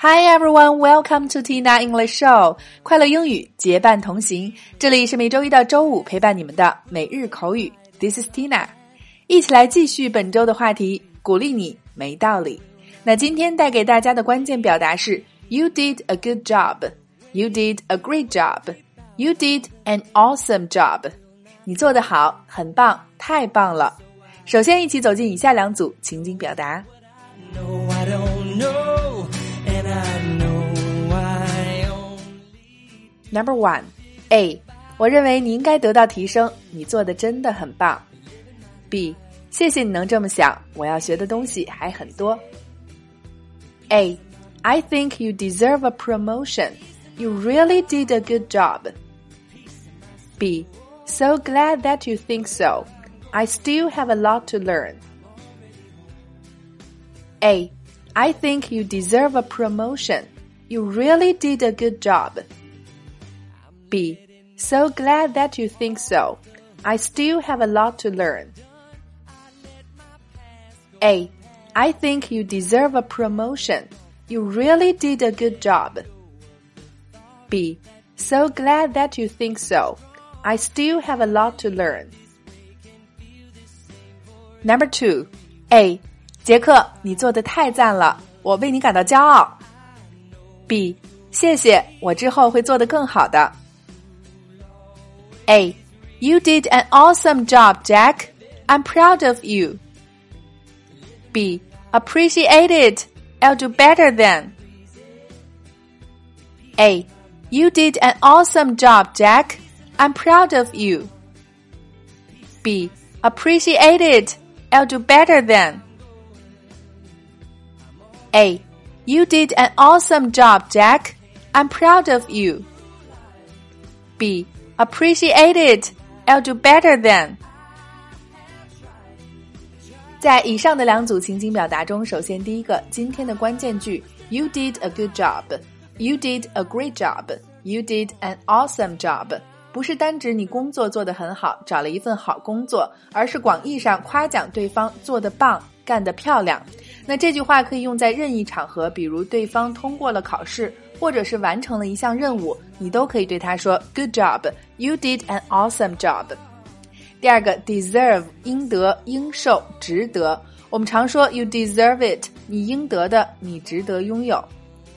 Hi everyone, welcome to Tina English Show。快乐英语结伴同行，这里是每周一到周五陪伴你们的每日口语。This is Tina，一起来继续本周的话题，鼓励你没道理。那今天带给大家的关键表达是 You did a good job, You did a great job, You did an awesome job。你做得好，很棒，太棒了。首先，一起走进以下两组情景表达。Number one, A，我认为你应该得到提升，你做的真的很棒。B，谢谢你能这么想，我要学的东西还很多。A, I think you deserve a promotion. You really did a good job. B, so glad that you think so. I still have a lot to learn. A, I think you deserve a promotion. You really did a good job. B. So glad that you think so. I still have a lot to learn. A. I think you deserve a promotion. You really did a good job. B. So glad that you think so. I still have a lot to learn. Number two. A. 杰克，你做的太赞了，我为你感到骄傲。B. 谢谢，我之后会做得更好的。 a. You did an awesome job, Jack. I'm proud of you. B. Appreciate it. I'll do better then. A. You did an awesome job, Jack. I'm proud of you. B. Appreciate it. I'll do better then. A. You did an awesome job, Jack. I'm proud of you. B. Appreciate it. I'll do better than. 在以上的两组情景表达中，首先第一个，今天的关键句：You did a good job. You did a great job. You did an awesome job. 不是单指你工作做得很好，找了一份好工作，而是广义上夸奖对方做得棒，干得漂亮。那这句话可以用在任意场合，比如对方通过了考试。或者是完成了一项任务，你都可以对他说 “Good job, you did an awesome job”。第二个，deserve 应得、应受、值得。我们常说 “You deserve it”，你应得的，你值得拥有。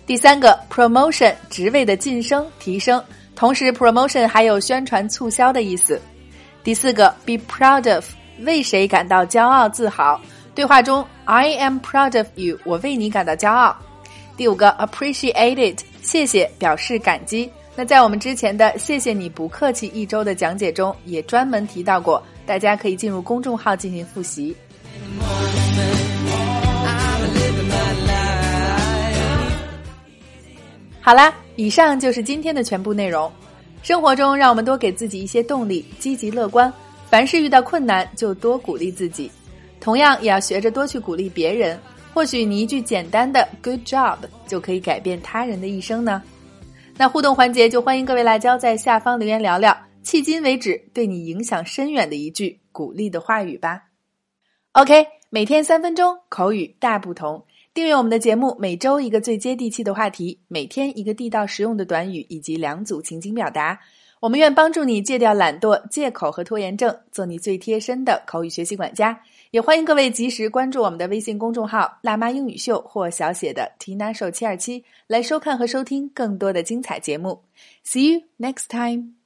第三个，promotion 职位的晋升、提升，同时 promotion 还有宣传促销的意思。第四个，be proud of 为谁感到骄傲、自豪。对话中，I am proud of you，我为你感到骄傲。第五个，appreciate it。谢谢，表示感激。那在我们之前的“谢谢你不客气”一周的讲解中，也专门提到过，大家可以进入公众号进行复习。好啦，以上就是今天的全部内容。生活中，让我们多给自己一些动力，积极乐观。凡是遇到困难，就多鼓励自己，同样也要学着多去鼓励别人。或许你一句简单的 “good job” 就可以改变他人的一生呢。那互动环节就欢迎各位辣椒在下方留言聊聊，迄今为止对你影响深远的一句鼓励的话语吧。OK，每天三分钟口语大不同。订阅我们的节目，每周一个最接地气的话题，每天一个地道实用的短语以及两组情景表达。我们愿帮助你戒掉懒惰、借口和拖延症，做你最贴身的口语学习管家。也欢迎各位及时关注我们的微信公众号“辣妈英语秀”或小写的 “Tina 手七二七”，来收看和收听更多的精彩节目。See you next time.